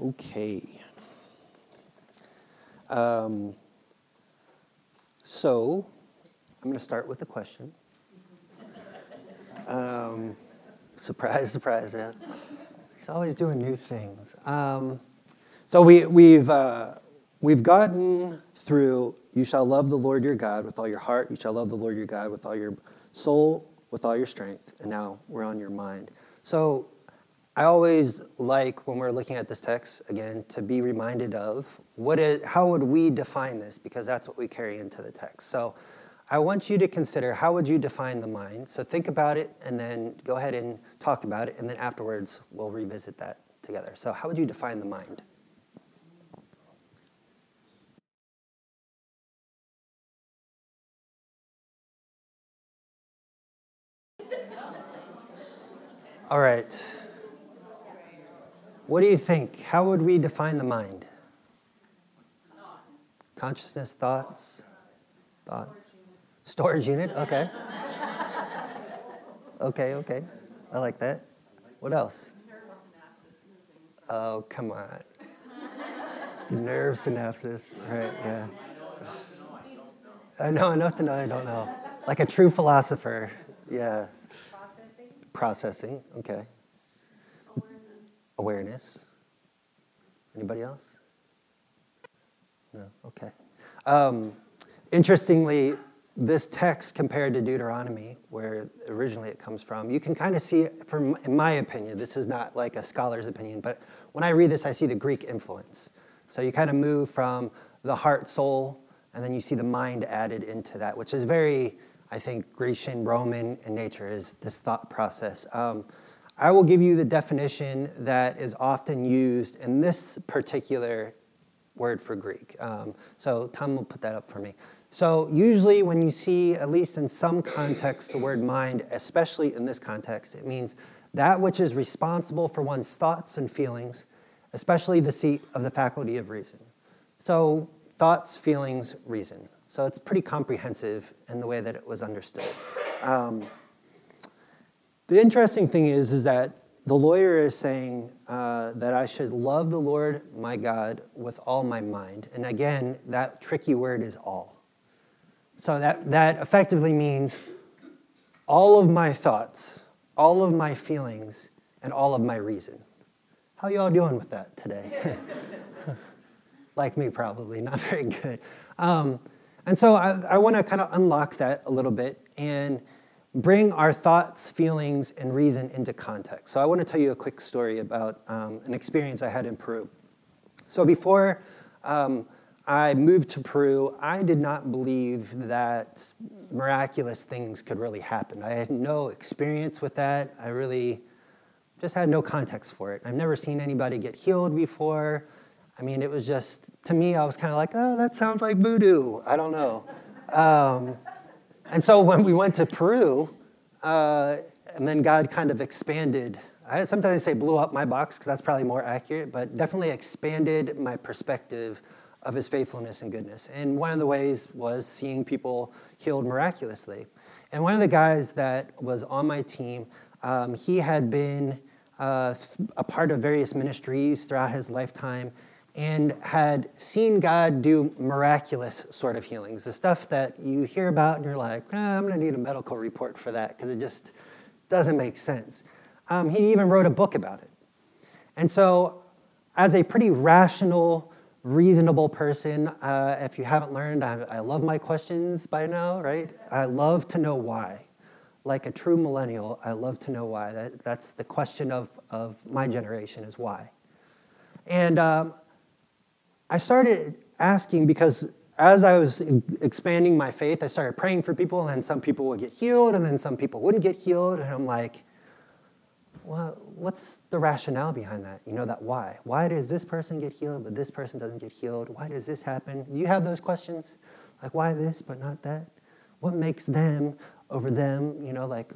Okay. Um, so, I'm going to start with a question. Um, surprise, surprise, yeah. He's always doing new things. Um, so, we, we've, uh, we've gotten through you shall love the Lord your God with all your heart, you shall love the Lord your God with all your soul, with all your strength, and now we're on your mind. So, I always like when we're looking at this text again to be reminded of what is how would we define this because that's what we carry into the text. So I want you to consider how would you define the mind. So think about it and then go ahead and talk about it and then afterwards we'll revisit that together. So how would you define the mind? All right. What do you think? How would we define the mind? Consciousness, thoughts, thoughts. Storage unit. Okay. Okay. Okay. I like that. What else? Oh, come on. Nerve synapses. Right. Yeah. Uh, I know enough to know I don't know. Like a true philosopher. Yeah. Processing. Processing. Okay awareness. Anybody else? No? Okay. Um, interestingly, this text compared to Deuteronomy, where originally it comes from, you can kind of see, from in my opinion, this is not like a scholar's opinion, but when I read this, I see the Greek influence. So you kind of move from the heart, soul, and then you see the mind added into that, which is very, I think, Grecian, Roman in nature, is this thought process. Um, I will give you the definition that is often used in this particular word for Greek. Um, so Tom will put that up for me. So usually when you see, at least in some contexts, the word mind, especially in this context, it means that which is responsible for one's thoughts and feelings, especially the seat of the faculty of reason. So thoughts, feelings, reason. So it's pretty comprehensive in the way that it was understood. Um, the interesting thing is, is that the lawyer is saying uh, that I should love the Lord my God with all my mind. And again, that tricky word is all. So that, that effectively means all of my thoughts, all of my feelings, and all of my reason. How y'all doing with that today? like me, probably, not very good. Um, and so I, I want to kind of unlock that a little bit and bring our thoughts, feelings, and reason into context. So I want to tell you a quick story about um, an experience I had in Peru. So before um, I moved to Peru, I did not believe that miraculous things could really happen. I had no experience with that. I really just had no context for it. I've never seen anybody get healed before. I mean, it was just, to me, I was kind of like, oh, that sounds like voodoo. I don't know. Um, and so when we went to Peru, uh, and then God kind of expanded. I sometimes say blew up my box because that's probably more accurate, but definitely expanded my perspective of his faithfulness and goodness. And one of the ways was seeing people healed miraculously. And one of the guys that was on my team, um, he had been uh, a part of various ministries throughout his lifetime and had seen God do miraculous sort of healings, the stuff that you hear about and you're like, I'm going to need a medical report for that because it just doesn't make sense. Um, he even wrote a book about it. And so, as a pretty rational, reasonable person, uh, if you haven't learned, I, I love my questions by now, right? I love to know why. Like a true millennial, I love to know why. That, that's the question of, of my generation is why. And um, I started asking because as I was expanding my faith, I started praying for people, and some people would get healed, and then some people wouldn't get healed. And I'm like, well, what's the rationale behind that? You know, that why? Why does this person get healed, but this person doesn't get healed? Why does this happen? You have those questions? Like, why this, but not that? What makes them over them? You know, like,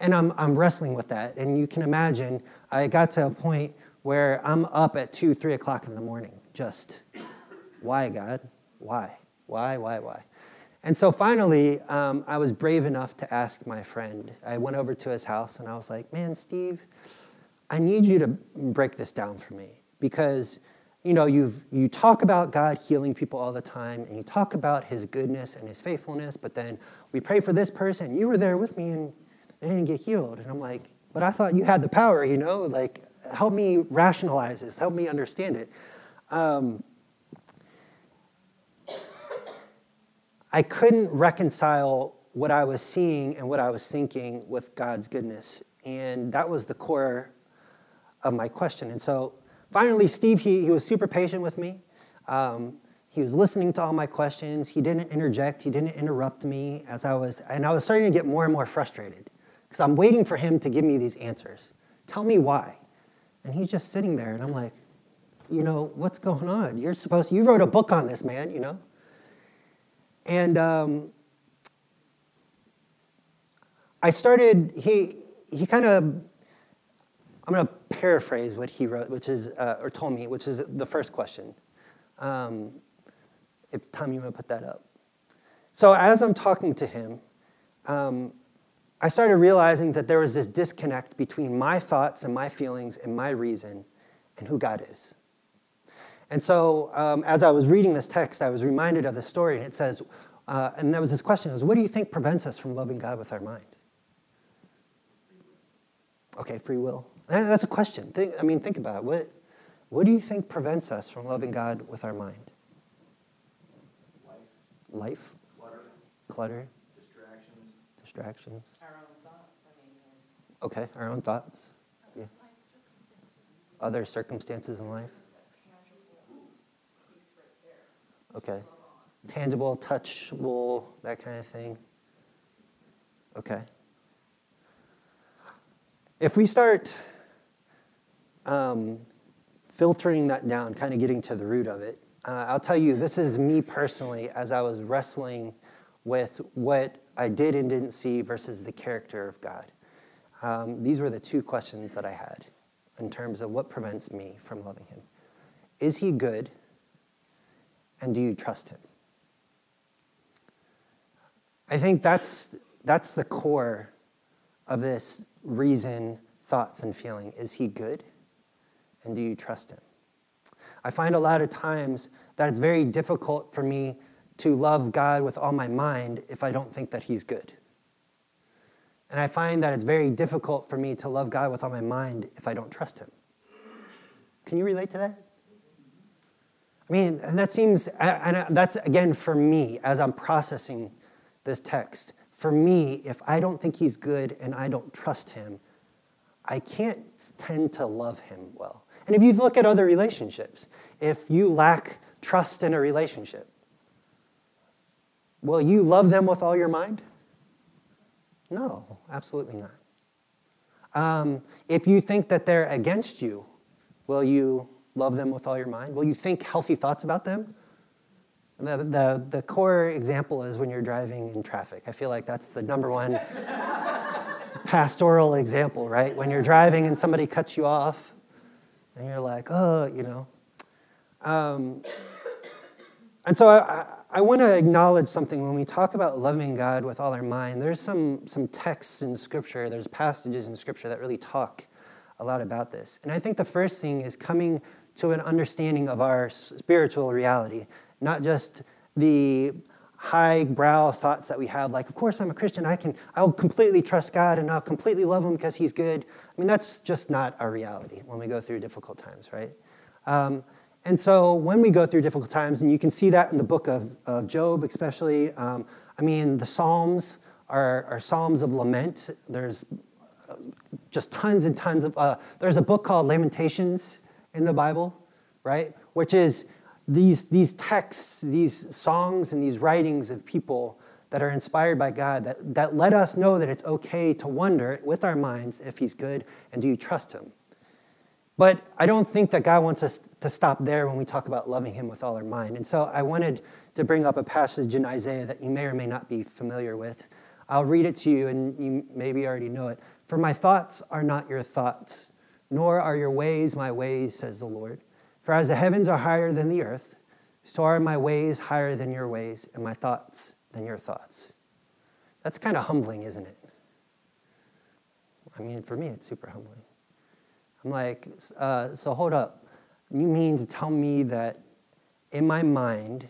and I'm, I'm wrestling with that. And you can imagine, I got to a point where I'm up at two, three o'clock in the morning just, why, God? Why? Why, why, why? And so finally, um, I was brave enough to ask my friend. I went over to his house and I was like, man, Steve, I need you to break this down for me because you know you've you talk about God healing people all the time and you talk about his goodness and his faithfulness but then we pray for this person you were there with me and they didn't get healed and I'm like but I thought you had the power you know like help me rationalize this help me understand it um, I couldn't reconcile what I was seeing and what I was thinking with God's goodness and that was the core of my question and so finally, Steve, he, he was super patient with me. Um, he was listening to all my questions. He didn't interject. He didn't interrupt me as I was, and I was starting to get more and more frustrated because I'm waiting for him to give me these answers. Tell me why. And he's just sitting there, and I'm like, you know, what's going on? You're supposed, you wrote a book on this, man, you know? And um, I started, he, he kind of I'm going to paraphrase what he wrote, which is, uh, or told me, which is the first question. Um, if Tom, you want to put that up. So as I'm talking to him, um, I started realizing that there was this disconnect between my thoughts and my feelings and my reason and who God is. And so um, as I was reading this text, I was reminded of the story, and it says, uh, and there was this question: was, what do you think prevents us from loving God with our mind? Okay, free will. That's a question. Think, I mean, think about it. What, what do you think prevents us from loving God with our mind? Life. Life? Clutter. Clutter? Distractions. Distractions? Our own thoughts, I mean, Okay, our own thoughts. Yeah. life circumstances. Other circumstances in life? That tangible piece right there. Okay. Tangible, touchable, that kind of thing. Okay. If we start um, filtering that down, kind of getting to the root of it, uh, I'll tell you, this is me personally as I was wrestling with what I did and didn't see versus the character of God. Um, these were the two questions that I had in terms of what prevents me from loving Him. Is He good? And do you trust Him? I think that's, that's the core of this reason, thoughts, and feeling. Is He good? And do you trust Him? I find a lot of times that it's very difficult for me to love God with all my mind if I don't think that He's good. And I find that it's very difficult for me to love God with all my mind if I don't trust Him. Can you relate to that? I mean, and that seems, and that's again for me as I'm processing this text. For me, if I don't think He's good and I don't trust Him, I can't tend to love Him well. And if you look at other relationships, if you lack trust in a relationship, will you love them with all your mind? No, absolutely not. Um, if you think that they're against you, will you love them with all your mind? Will you think healthy thoughts about them? The, the, the core example is when you're driving in traffic. I feel like that's the number one pastoral example, right? When you're driving and somebody cuts you off, and you're like, oh, you know. Um, and so I, I want to acknowledge something when we talk about loving God with all our mind. There's some, some texts in Scripture, there's passages in Scripture that really talk a lot about this. And I think the first thing is coming to an understanding of our spiritual reality, not just the high brow thoughts that we have like of course i'm a christian i can i'll completely trust god and i'll completely love him because he's good. I mean that's just not our reality when we go through difficult times right? Um, and so when we go through difficult times and you can see that in the book of, of job especially um, i mean the psalms are, are psalms of lament. There's uh, just tons and tons of uh, there's a book called lamentations in the bible right which is these, these texts, these songs, and these writings of people that are inspired by God that, that let us know that it's okay to wonder with our minds if He's good and do you trust Him. But I don't think that God wants us to stop there when we talk about loving Him with all our mind. And so I wanted to bring up a passage in Isaiah that you may or may not be familiar with. I'll read it to you, and you maybe already know it. For my thoughts are not your thoughts, nor are your ways my ways, says the Lord. For as the heavens are higher than the earth, so are my ways higher than your ways, and my thoughts than your thoughts. That's kind of humbling, isn't it? I mean, for me, it's super humbling. I'm like, uh, so hold up. you mean to tell me that in my mind,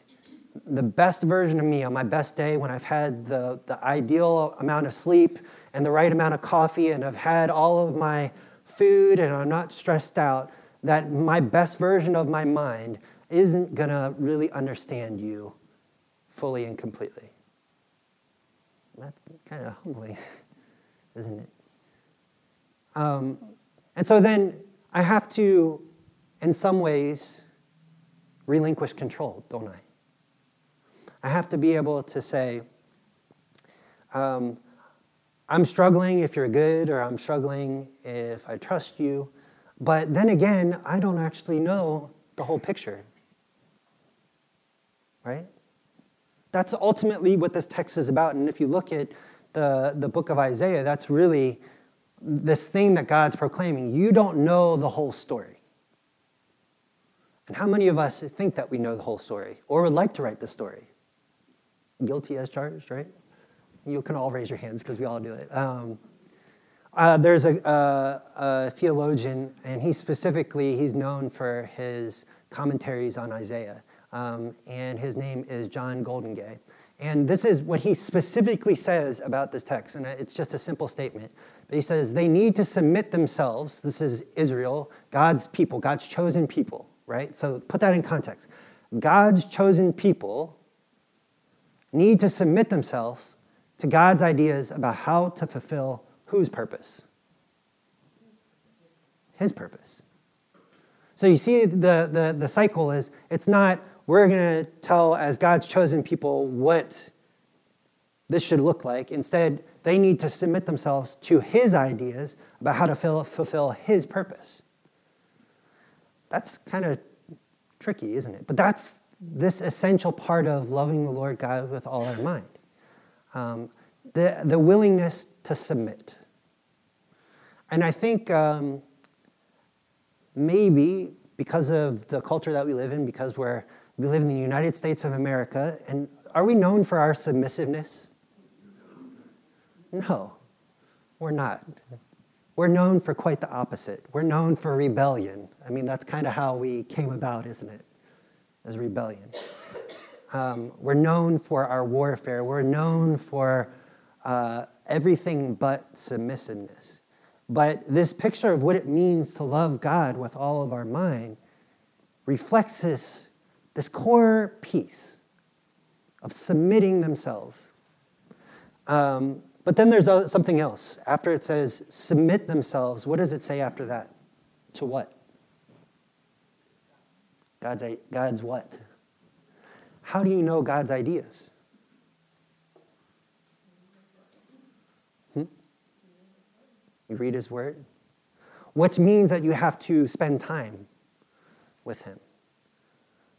the best version of me on my best day when I've had the, the ideal amount of sleep and the right amount of coffee and I've had all of my food and I'm not stressed out, that my best version of my mind isn't going to really understand you fully and completely. That's kind of humbling, isn't it? Um, and so then I have to, in some ways, relinquish control, don't I? I have to be able to say, um, I'm struggling if you're good, or I'm struggling if I trust you. But then again, I don't actually know the whole picture. Right? That's ultimately what this text is about. And if you look at the, the book of Isaiah, that's really this thing that God's proclaiming. You don't know the whole story. And how many of us think that we know the whole story or would like to write the story? Guilty as charged, right? You can all raise your hands because we all do it. Um, uh, there's a, a, a, theologian, and he specifically he's known for his commentaries on Isaiah, um, and his name is John Goldingay. And this is what he specifically says about this text, and it's just a simple statement. But he says they need to submit themselves. This is Israel, God's people, God's chosen people, right? So put that in context. God's chosen people need to submit themselves to God's ideas about how to fulfill whose purpose? His purpose. So you see, the, the, the cycle is it's not we're going to tell, as God's chosen people, what this should look like. Instead, they need to submit themselves to His ideas about how to fulfill His purpose. That's kind of tricky, isn't it? But that's this essential part of loving the Lord God with all our mind. Um, the, the willingness to submit. And I think um, maybe because of the culture that we live in, because we're, we live in the United States of America, and are we known for our submissiveness? No, we're not. We're known for quite the opposite. We're known for rebellion. I mean, that's kind of how we came about, isn't it? As rebellion. Um, we're known for our warfare. We're known for uh, everything but submissiveness. But this picture of what it means to love God with all of our mind reflects this, this core piece of submitting themselves. Um, but then there's something else. After it says submit themselves, what does it say after that? To what? God's, God's what? How do you know God's ideas? You read his word, which means that you have to spend time with him.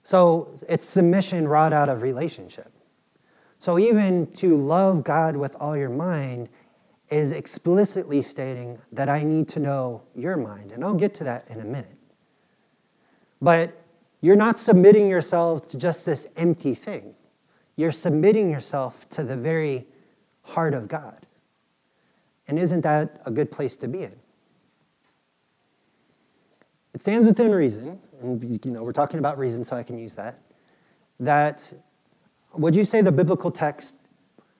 So it's submission wrought out of relationship. So even to love God with all your mind is explicitly stating that I need to know your mind. And I'll get to that in a minute. But you're not submitting yourself to just this empty thing. You're submitting yourself to the very heart of God. And isn't that a good place to be in? It stands within reason, and you know, we're talking about reason, so I can use that. That would you say the biblical text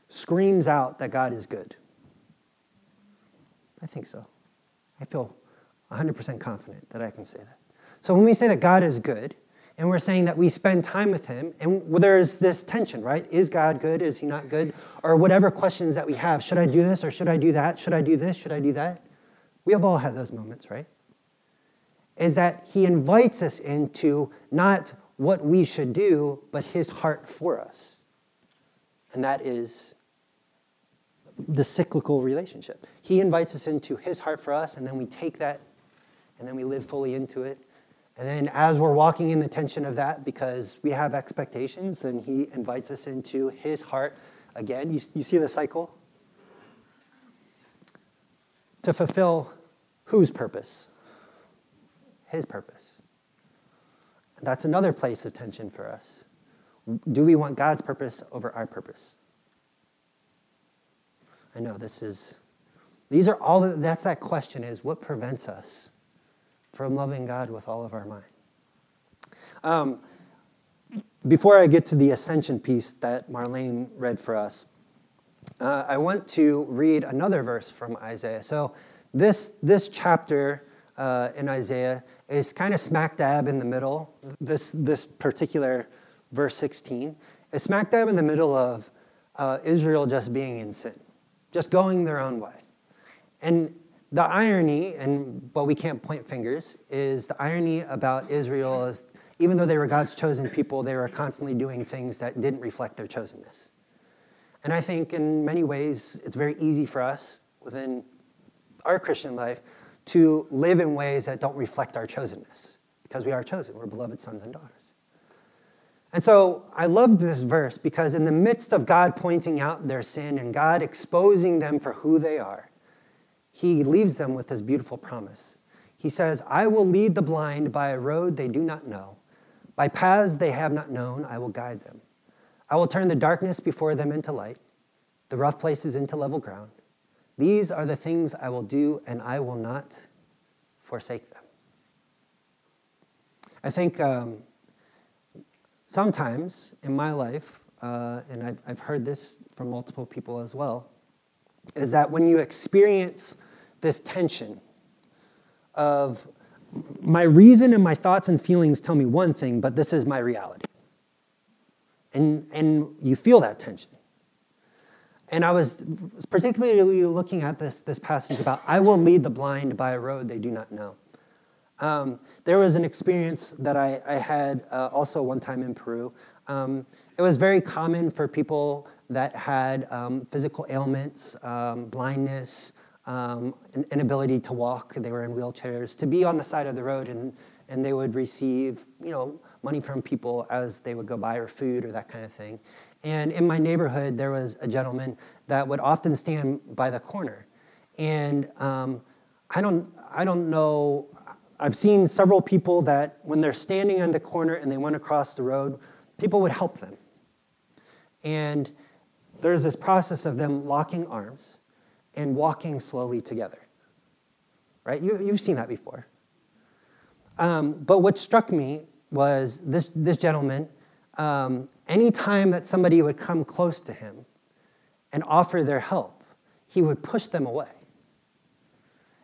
screams out that God is good? I think so. I feel 100% confident that I can say that. So when we say that God is good, and we're saying that we spend time with him and there's this tension right? Is god good? Is he not good? Or whatever questions that we have. Should i do this or should i do that? Should i do this? Should i do that? We have all had those moments right? Is that he invites us into not what we should do but his heart for us. And that is the cyclical relationship. He invites us into his heart for us and then we take that and then we live fully into it and then, as we're walking in the tension of that, because we have expectations, then he invites us into his heart again. You, you see the cycle? To fulfill whose purpose? His purpose. That's another place of tension for us. Do we want God's purpose over our purpose? I know this is, these are all, that's that question is what prevents us from loving God with all of our mind. Um, before I get to the ascension piece that Marlene read for us, uh, I want to read another verse from Isaiah. So, this, this chapter uh, in Isaiah is kind of smack dab in the middle. This, this particular verse 16 is smack dab in the middle of uh, Israel just being in sin, just going their own way. And the irony, and but we can't point fingers, is the irony about Israel is even though they were God's chosen people, they were constantly doing things that didn't reflect their chosenness. And I think in many ways, it's very easy for us within our Christian life to live in ways that don't reflect our chosenness because we are chosen. We're beloved sons and daughters. And so I love this verse because, in the midst of God pointing out their sin and God exposing them for who they are, he leaves them with this beautiful promise. He says, I will lead the blind by a road they do not know. By paths they have not known, I will guide them. I will turn the darkness before them into light, the rough places into level ground. These are the things I will do, and I will not forsake them. I think um, sometimes in my life, uh, and I've, I've heard this from multiple people as well, is that when you experience this tension of my reason and my thoughts and feelings tell me one thing, but this is my reality. And, and you feel that tension. And I was particularly looking at this, this passage about, I will lead the blind by a road they do not know. Um, there was an experience that I, I had uh, also one time in Peru. Um, it was very common for people that had um, physical ailments, um, blindness, um, an inability to walk, they were in wheelchairs, to be on the side of the road and, and they would receive, you know, money from people as they would go by or food or that kind of thing. And in my neighborhood, there was a gentleman that would often stand by the corner. And um, I, don't, I don't know, I've seen several people that when they're standing on the corner and they went across the road, people would help them. And there's this process of them locking arms and walking slowly together. Right? You, you've seen that before. Um, but what struck me was this, this gentleman, um, anytime that somebody would come close to him and offer their help, he would push them away.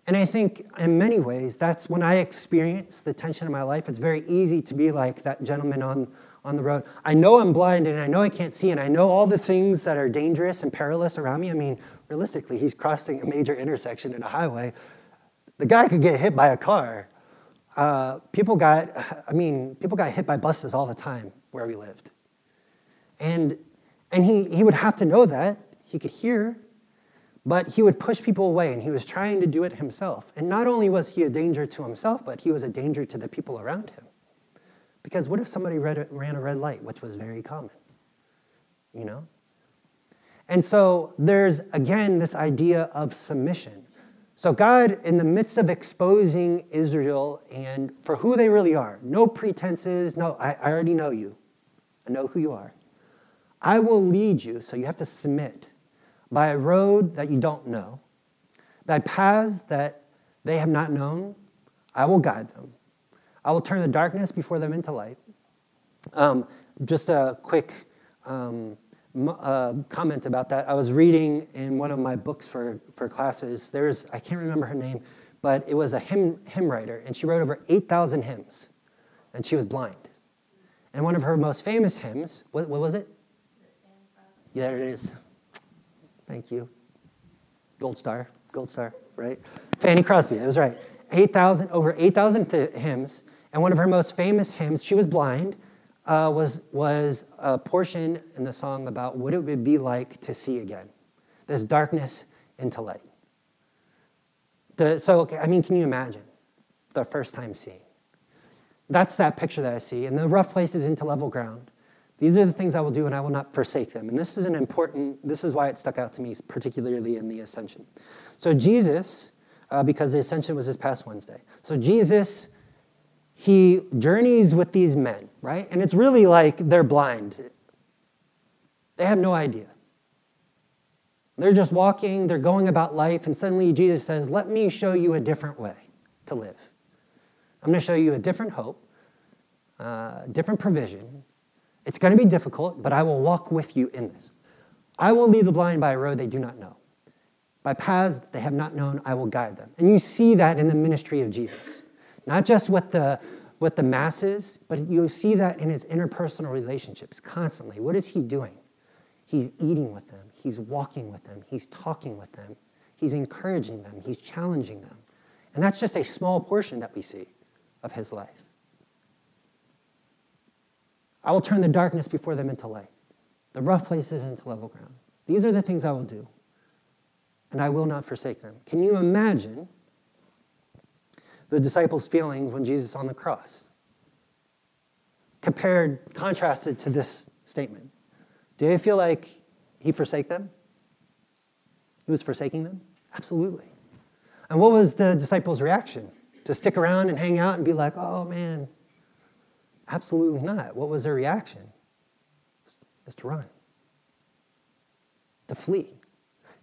And I think in many ways, that's when I experience the tension in my life. It's very easy to be like that gentleman on, on the road. I know I'm blind and I know I can't see, and I know all the things that are dangerous and perilous around me. I mean, realistically, he's crossing a major intersection in a highway. The guy could get hit by a car. Uh, people got, I mean, people got hit by buses all the time where we lived. And, and he, he would have to know that. He could hear, but he would push people away, and he was trying to do it himself. And not only was he a danger to himself, but he was a danger to the people around him. Because what if somebody read, ran a red light, which was very common? You know? And so there's, again, this idea of submission. So, God, in the midst of exposing Israel and for who they really are, no pretenses, no, I, I already know you, I know who you are. I will lead you, so you have to submit, by a road that you don't know, by paths that they have not known. I will guide them. I will turn the darkness before them into light. Um, just a quick um, uh, comment about that. I was reading in one of my books for, for classes. There's, I can't remember her name, but it was a hymn, hymn writer, and she wrote over 8,000 hymns, and she was blind. And one of her most famous hymns, what, what was it? Yeah, there it is. Thank you. Gold star, gold star, right? Fanny Crosby, that was right. 8,000, over 8,000 hymns, and one of her most famous hymns, she was blind, uh, was, was a portion in the song about what it would be like to see again this darkness into light. The, so, I mean, can you imagine the first time seeing? That's that picture that I see. And the rough places into level ground. These are the things I will do, and I will not forsake them. And this is an important, this is why it stuck out to me, particularly in the ascension. So, Jesus, uh, because the ascension was this past Wednesday. So, Jesus he journeys with these men, right? And it's really like they're blind. They have no idea. They're just walking, they're going about life, and suddenly Jesus says, Let me show you a different way to live. I'm going to show you a different hope. uh, different provision. It's going to be difficult, but I will walk with you in this. I will lead the blind by a road they do not know. By paths they have not known, I will guide them. And you see that in the ministry of Jesus. Not just with the, with the masses, but you see that in his interpersonal relationships constantly. What is he doing? He's eating with them, he's walking with them, he's talking with them, he's encouraging them, he's challenging them. And that's just a small portion that we see of his life. I will turn the darkness before them into light, the rough places into level ground. These are the things I will do, and I will not forsake them. Can you imagine the disciples' feelings when Jesus on the cross? Compared, contrasted to this statement. Do they feel like he forsake them? He was forsaking them? Absolutely. And what was the disciples' reaction? To stick around and hang out and be like, oh man, Absolutely not. What was their reaction? Was to run, to flee,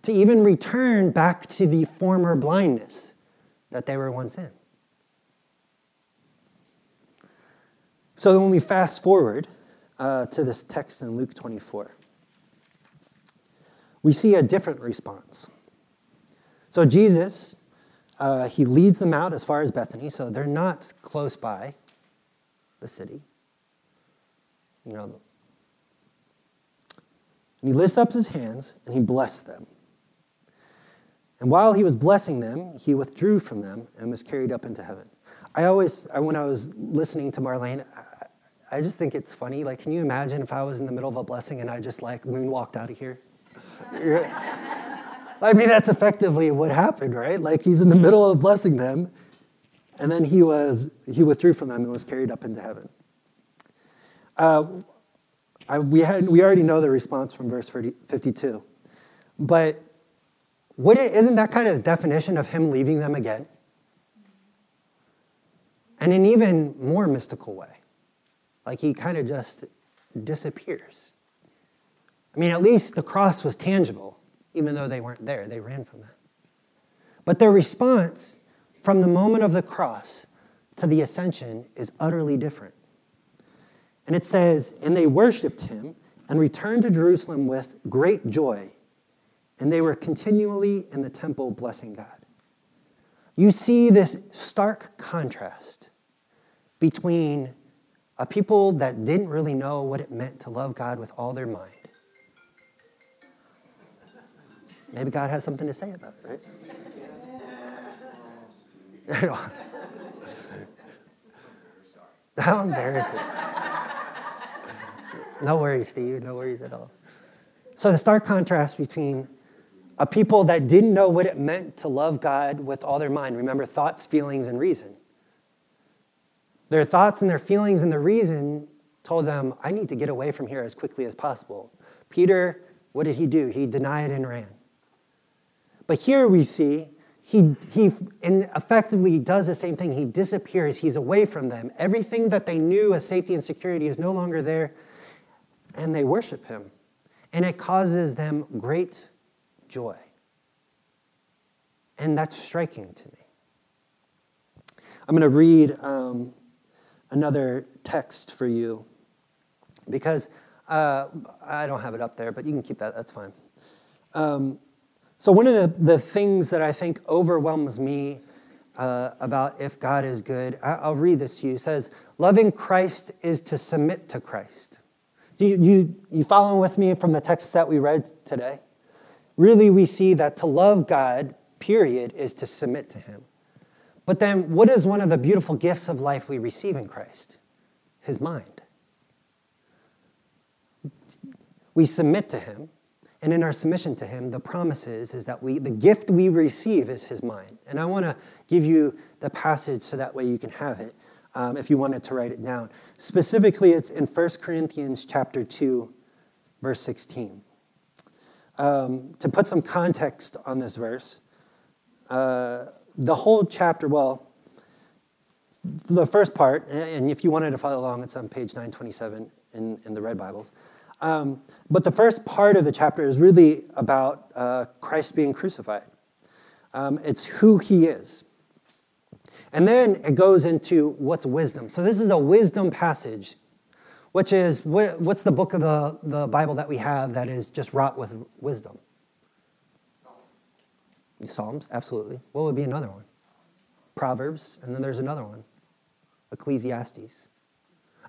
to even return back to the former blindness that they were once in. So when we fast forward uh, to this text in Luke 24, we see a different response. So Jesus, uh, he leads them out as far as Bethany, so they're not close by the city. You know, and he lifts up his hands and he blessed them. And while he was blessing them, he withdrew from them and was carried up into heaven. I always, when I was listening to Marlene, I just think it's funny. Like, can you imagine if I was in the middle of a blessing and I just like moonwalked out of here? I mean, that's effectively what happened, right? Like, he's in the middle of blessing them and then he, was, he withdrew from them and was carried up into heaven. Uh, I, we, had, we already know the response from verse 52. But would it, isn't that kind of the definition of him leaving them again? And in even more mystical way. Like he kind of just disappears. I mean, at least the cross was tangible, even though they weren't there. They ran from that. But their response from the moment of the cross to the ascension is utterly different. And it says, And they worshiped him and returned to Jerusalem with great joy, and they were continually in the temple blessing God. You see this stark contrast between a people that didn't really know what it meant to love God with all their mind. Maybe God has something to say about it, right? How embarrassing. no worries, Steve. No worries at all. So, the stark contrast between a people that didn't know what it meant to love God with all their mind. Remember, thoughts, feelings, and reason. Their thoughts and their feelings and the reason told them, I need to get away from here as quickly as possible. Peter, what did he do? He denied and ran. But here we see he, he effectively does the same thing. He disappears, he's away from them. Everything that they knew as safety and security is no longer there, and they worship him. And it causes them great joy. And that's striking to me. I'm going to read um, another text for you because uh, I don't have it up there, but you can keep that, that's fine. Um, so, one of the, the things that I think overwhelms me uh, about if God is good, I, will read this to you. It says, Loving Christ is to submit to Christ. Do you, you, you following with me from the text that we read today? Really, we see that to love God, period, is to submit to Him. But then, what is one of the beautiful gifts of life we receive in Christ? His mind. We submit to Him and in our submission to him, the promise is, is that we, the gift we receive is his mind. And I want to give you the passage so that way you can have it um, if you wanted to write it down. Specifically, it's in 1 Corinthians chapter 2, verse 16. Um, to put some context on this verse, uh, the whole chapter, well, the first part, and if you wanted to follow along, it's on page 927 in, in the Red Bibles. Um, but the first part of the chapter is really about uh, Christ being crucified. Um, it's who he is. And then it goes into what's wisdom. So this is a wisdom passage, which is what, what's the book of the, the Bible that we have that is just wrought with wisdom? Psalms, absolutely. What would be another one? Proverbs, and then there's another one Ecclesiastes.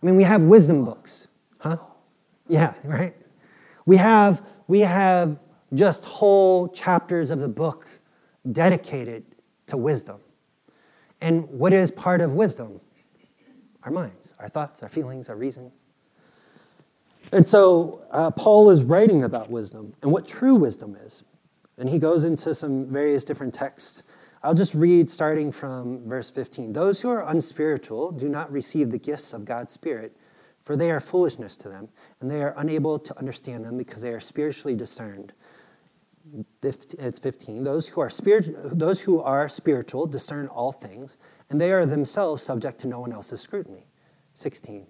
I mean, we have wisdom books, huh? Yeah, right? We have, we have just whole chapters of the book dedicated to wisdom. And what is part of wisdom? Our minds, our thoughts, our feelings, our reason. And so uh, Paul is writing about wisdom and what true wisdom is. And he goes into some various different texts. I'll just read starting from verse 15. Those who are unspiritual do not receive the gifts of God's Spirit, for they are foolishness to them, and they are unable to understand them because they are spiritually discerned. It's 15. Those who are, spirit, those who are spiritual discern all things, and they are themselves subject to no one else's scrutiny. 16.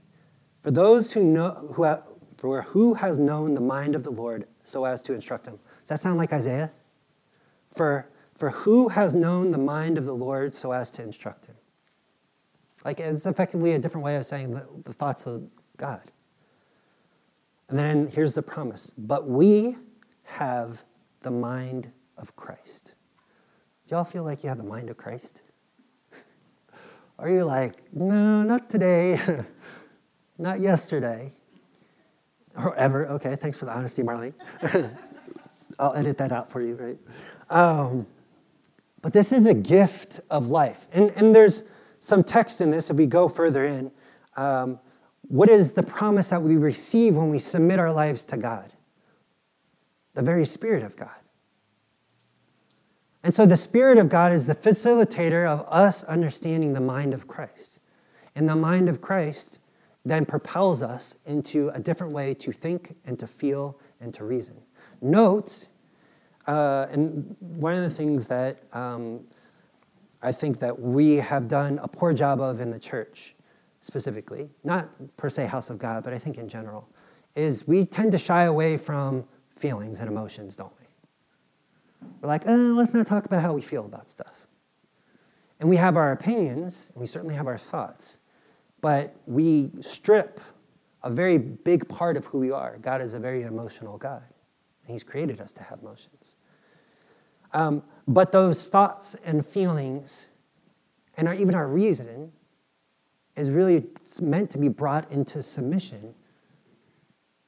For those who know, who have, for who has known the mind of the Lord so as to instruct him? Does that sound like Isaiah? For, for who has known the mind of the Lord so as to instruct him? Like it's effectively a different way of saying the, the thoughts of God. And then here's the promise. But we have the mind of Christ. Do y'all feel like you have the mind of Christ? Are you like, no, not today, not yesterday, or ever? Okay, thanks for the honesty, Marlene. I'll edit that out for you, right? Um, but this is a gift of life. And, and there's some text in this, if we go further in. Um, what is the promise that we receive when we submit our lives to God? the very Spirit of God. And so the Spirit of God is the facilitator of us understanding the mind of Christ. And the mind of Christ then propels us into a different way to think and to feel and to reason. Note, uh, and one of the things that um, I think that we have done a poor job of in the church specifically, not per se House of God, but I think in general, is we tend to shy away from feelings and emotions, don't we? We're like, oh, let's not talk about how we feel about stuff. And we have our opinions, and we certainly have our thoughts, but we strip a very big part of who we are. God is a very emotional God, and He's created us to have emotions. Um, but those thoughts and feelings, and our, even our reason, is really meant to be brought into submission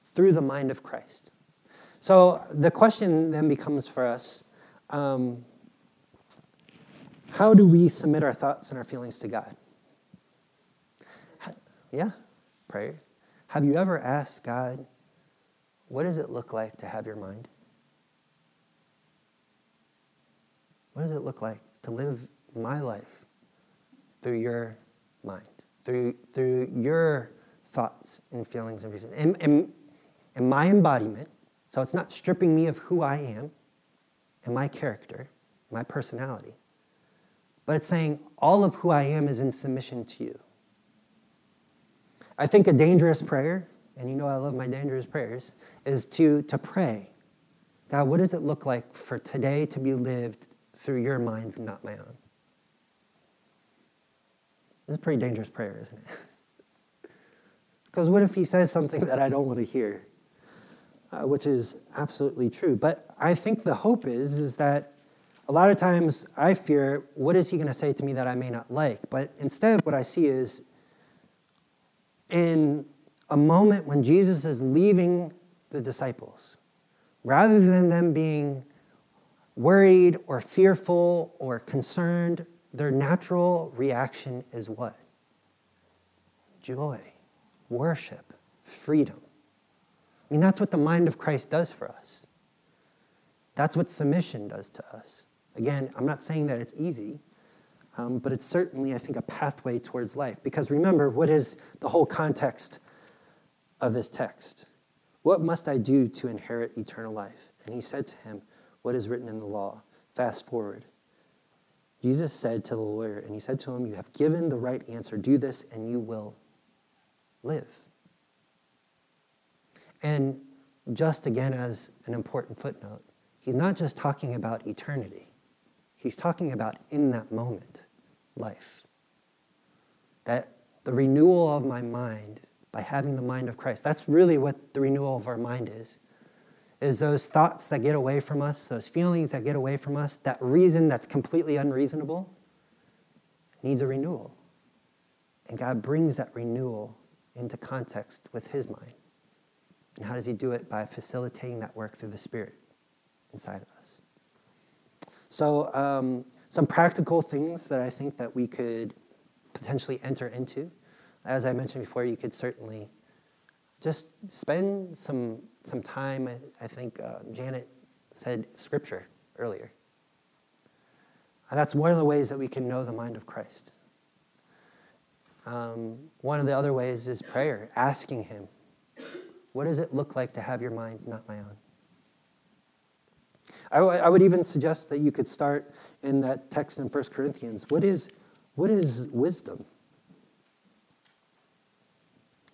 through the mind of Christ. So the question then becomes for us um, how do we submit our thoughts and our feelings to God? Yeah, prayer. Have you ever asked God, what does it look like to have your mind? What does it look like to live my life through your mind, through, through your thoughts and feelings and reasons? And, and, and my embodiment so it's not stripping me of who I am and my character, my personality, but it's saying all of who I am is in submission to you. I think a dangerous prayer, and you know I love my dangerous prayers, is to, to pray God, what does it look like for today to be lived through your mind, not my own? This is a pretty dangerous prayer, isn't it? because what if he says something that I don't want to hear? uh, which is absolutely true. But I think the hope is, is that a lot of times I fear, what is he going to say to me that I may not like? But instead, what I see is in a moment when Jesus is leaving the disciples, rather than them being worried or fearful or concerned, their natural reaction is what? Joy, worship, freedom. I mean, that's what the mind of Christ does for us. That's what submission does to us. Again, I'm not saying that it's easy, um, but it's certainly, I think, a pathway towards life. Because remember, what is the whole context of this text? What must I do to inherit eternal life? And he said to him, What is written in the law? Fast forward. Jesus said to the lawyer, and he said to him, You have given the right answer. Do this, and you will live. And just again, as an important footnote, he's not just talking about eternity, he's talking about in that moment, life. That the renewal of my mind by having the mind of Christ, that's really what the renewal of our mind is. Is those thoughts that get away from us, those feelings that get away from us, that reason that's completely unreasonable needs a renewal. And God brings that renewal into context with His mind. And how does He do it? By facilitating that work through the Spirit inside of us. So, um, some practical things that I think that we could potentially enter into. As I mentioned before, you could certainly just spend some, some time. I, I think uh, Janet said scripture earlier. And that's one of the ways that we can know the mind of Christ. Um, one of the other ways is prayer, asking Him, what does it look like to have your mind, not my own? I, w- I would even suggest that you could start in that text in 1 Corinthians. What is, what is wisdom?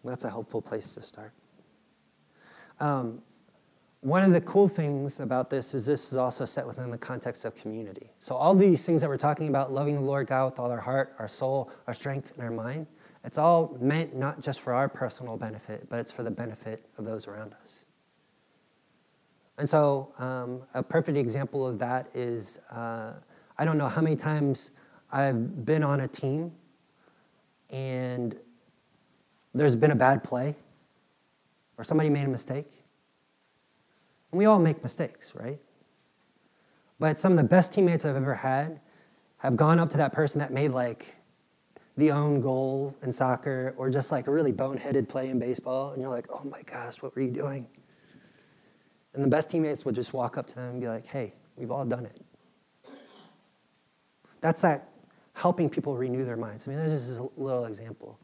That's a helpful place to start. Um, one of the cool things about this is this is also set within the context of community. So, all these things that we're talking about, loving the Lord God with all our heart, our soul, our strength, and our mind, it's all meant not just for our personal benefit, but it's for the benefit of those around us. And so, um, a perfect example of that is uh, I don't know how many times I've been on a team and there's been a bad play or somebody made a mistake. And we all make mistakes, right? But some of the best teammates I've ever had have gone up to that person that made like the own goal in soccer or just like a really boneheaded play in baseball. And you're like, oh my gosh, what were you doing? And the best teammates would just walk up to them and be like, hey, we've all done it. That's that helping people renew their minds. I mean, there's just a little example.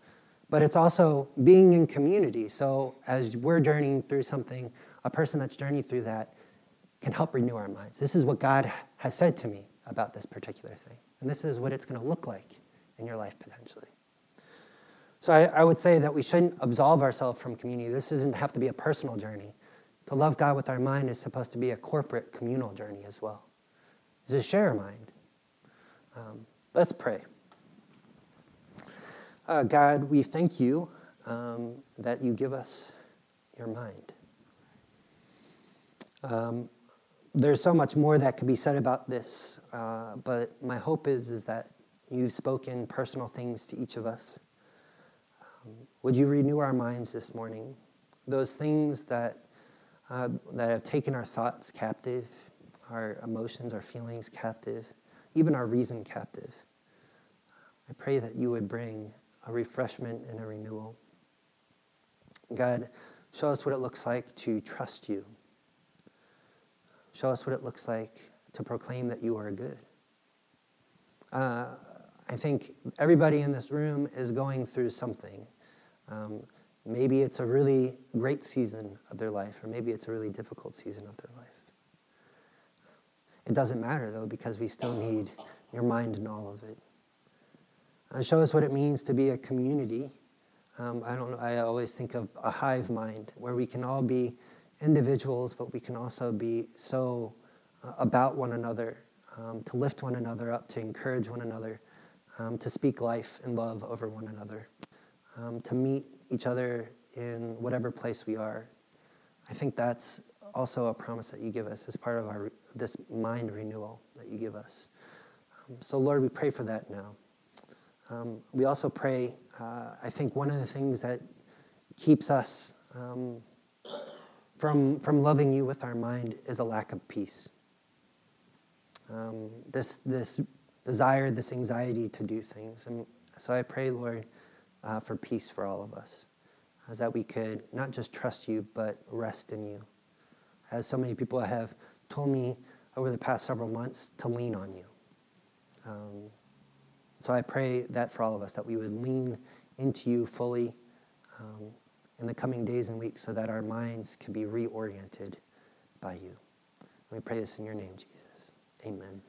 But it's also being in community. So as we're journeying through something, a person that's journeyed through that can help renew our minds. This is what God has said to me about this particular thing. And this is what it's going to look like in your life potentially. So I, I, would say that we shouldn't absolve ourselves from community. This doesn't have to be a personal journey. To love God with our mind is supposed to be a corporate, communal journey as well. It's a share mind. Um, let's pray. Uh, God, we thank you um, that you give us your mind. Um, there's so much more that could be said about this, uh, but my hope is, is that you've spoken personal things to each of us. Um, would you renew our minds this morning? Those things that, uh, that have taken our thoughts captive, our emotions, our feelings captive, even our reason captive. I pray that you would bring a refreshment and a renewal. God, show us what it looks like to trust you. Show us what it looks like to proclaim that you are good. Uh, I think everybody in this room is going through something. Um, maybe it's a really great season of their life, or maybe it's a really difficult season of their life. It doesn't matter, though, because we still need your mind in all of it. Uh, show us what it means to be a community. Um, I don't I always think of a hive mind where we can all be individuals, but we can also be so uh, about one another, um, to lift one another up, to encourage one another, um, to speak life and love over one another, um, to meet each other in whatever place we are. I think that's also a promise that you give us as part of our this mind renewal that you give us. Um, so, Lord, we pray for that now. Um, we also pray, uh, I think one of the things that keeps us um, from, from loving you with our mind is a lack of peace. Um, this, this desire, this anxiety to do things. And so I pray, Lord, uh, for peace for all of us, as that we could not just trust you, but rest in you. As so many people have told me over the past several months, to lean on you. Um, so I pray that for all of us, that we would lean into you fully. Um, in the coming days and weeks so that our minds can be reoriented by you. we pray this in your name, Jesus. Amen.